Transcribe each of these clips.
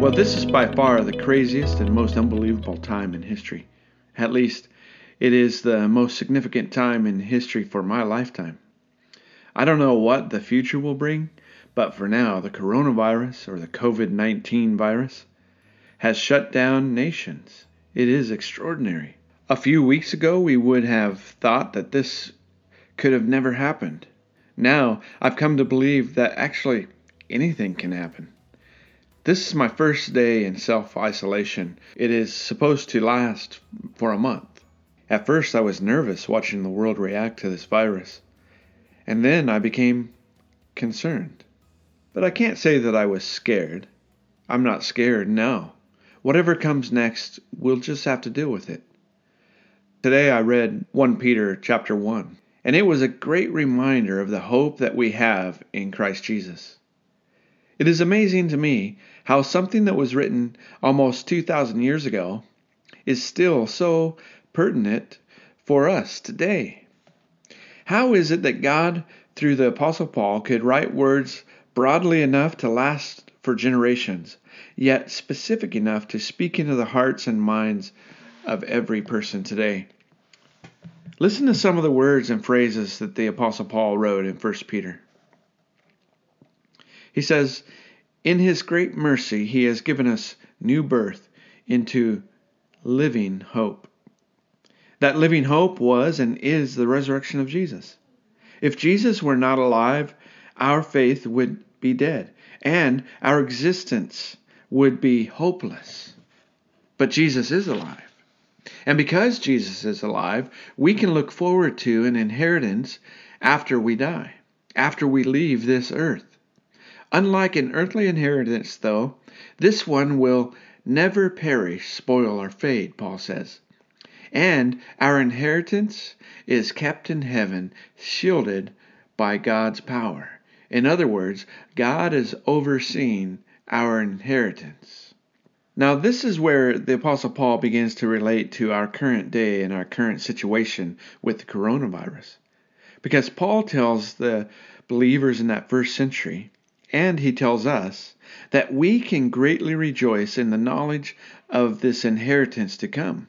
Well, this is by far the craziest and most unbelievable time in history. At least, it is the most significant time in history for my lifetime. I don't know what the future will bring, but for now, the coronavirus, or the COVID 19 virus, has shut down nations. It is extraordinary. A few weeks ago, we would have thought that this could have never happened. Now, I've come to believe that actually anything can happen. This is my first day in self isolation. It is supposed to last for a month. At first, I was nervous watching the world react to this virus, and then I became concerned. But I can't say that I was scared. I'm not scared now. Whatever comes next, we'll just have to deal with it. Today I read 1 Peter chapter 1, and it was a great reminder of the hope that we have in Christ Jesus. It is amazing to me how something that was written almost 2,000 years ago is still so pertinent for us today. How is it that God, through the Apostle Paul, could write words broadly enough to last for generations, yet specific enough to speak into the hearts and minds of every person today? Listen to some of the words and phrases that the Apostle Paul wrote in 1 Peter. He says, In his great mercy, he has given us new birth into living hope. That living hope was and is the resurrection of Jesus. If Jesus were not alive, our faith would be dead and our existence would be hopeless. But Jesus is alive. And because Jesus is alive, we can look forward to an inheritance after we die, after we leave this earth. Unlike an earthly inheritance, though, this one will never perish, spoil, or fade, Paul says. And our inheritance is kept in heaven, shielded by God's power. In other words, God is overseeing our inheritance. Now, this is where the Apostle Paul begins to relate to our current day and our current situation with the coronavirus. Because Paul tells the believers in that first century and he tells us that we can greatly rejoice in the knowledge of this inheritance to come.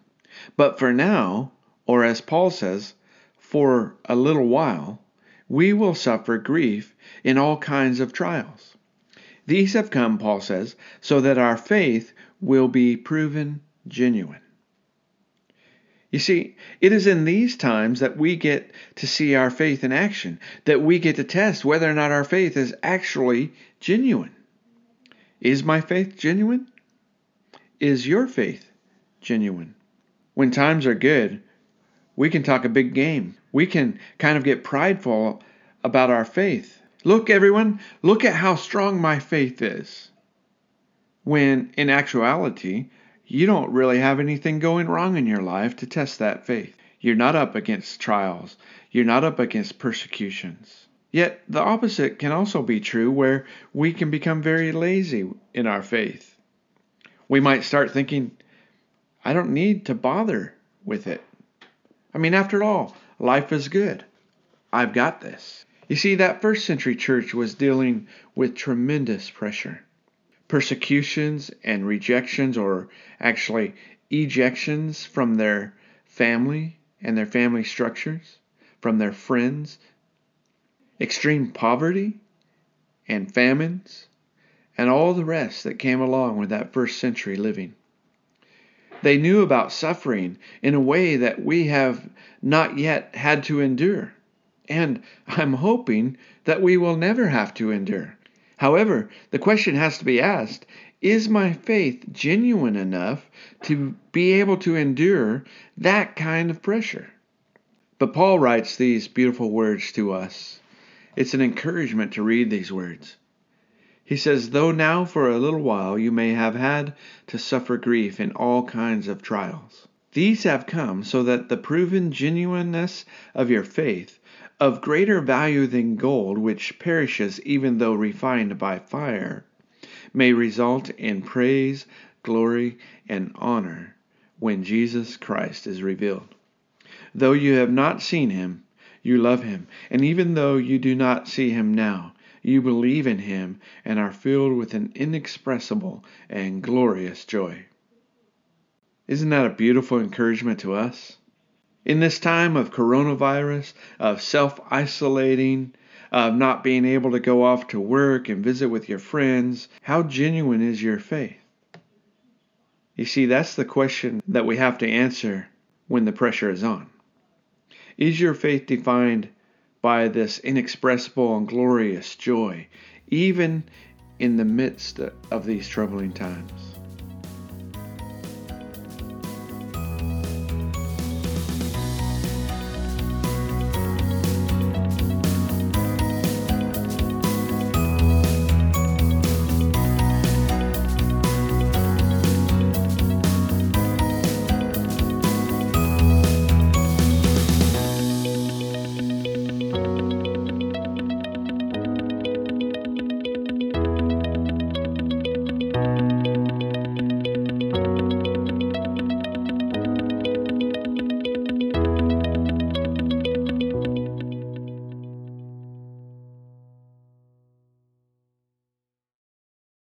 But for now, or as Paul says, for a little while, we will suffer grief in all kinds of trials. These have come, Paul says, so that our faith will be proven genuine. You see, it is in these times that we get to see our faith in action, that we get to test whether or not our faith is actually genuine. Is my faith genuine? Is your faith genuine? When times are good, we can talk a big game. We can kind of get prideful about our faith. Look, everyone, look at how strong my faith is. When in actuality, you don't really have anything going wrong in your life to test that faith. You're not up against trials, you're not up against persecutions. Yet the opposite can also be true where we can become very lazy in our faith. We might start thinking, I don't need to bother with it. I mean, after all, life is good. I've got this. You see, that first century church was dealing with tremendous pressure persecutions and rejections, or actually ejections from their family and their family structures, from their friends, extreme poverty and famines, and all the rest that came along with that first century living. They knew about suffering in a way that we have not yet had to endure. And I'm hoping that we will never have to endure. However, the question has to be asked is my faith genuine enough to be able to endure that kind of pressure? But Paul writes these beautiful words to us. It's an encouragement to read these words. He says, Though now for a little while you may have had to suffer grief in all kinds of trials, these have come so that the proven genuineness of your faith, of greater value than gold, which perishes even though refined by fire, may result in praise, glory, and honor when Jesus Christ is revealed. Though you have not seen him, you love him, and even though you do not see him now, you believe in Him and are filled with an inexpressible and glorious joy. Isn't that a beautiful encouragement to us? In this time of coronavirus, of self isolating, of not being able to go off to work and visit with your friends, how genuine is your faith? You see, that's the question that we have to answer when the pressure is on. Is your faith defined by this inexpressible and glorious joy, even in the midst of these troubling times?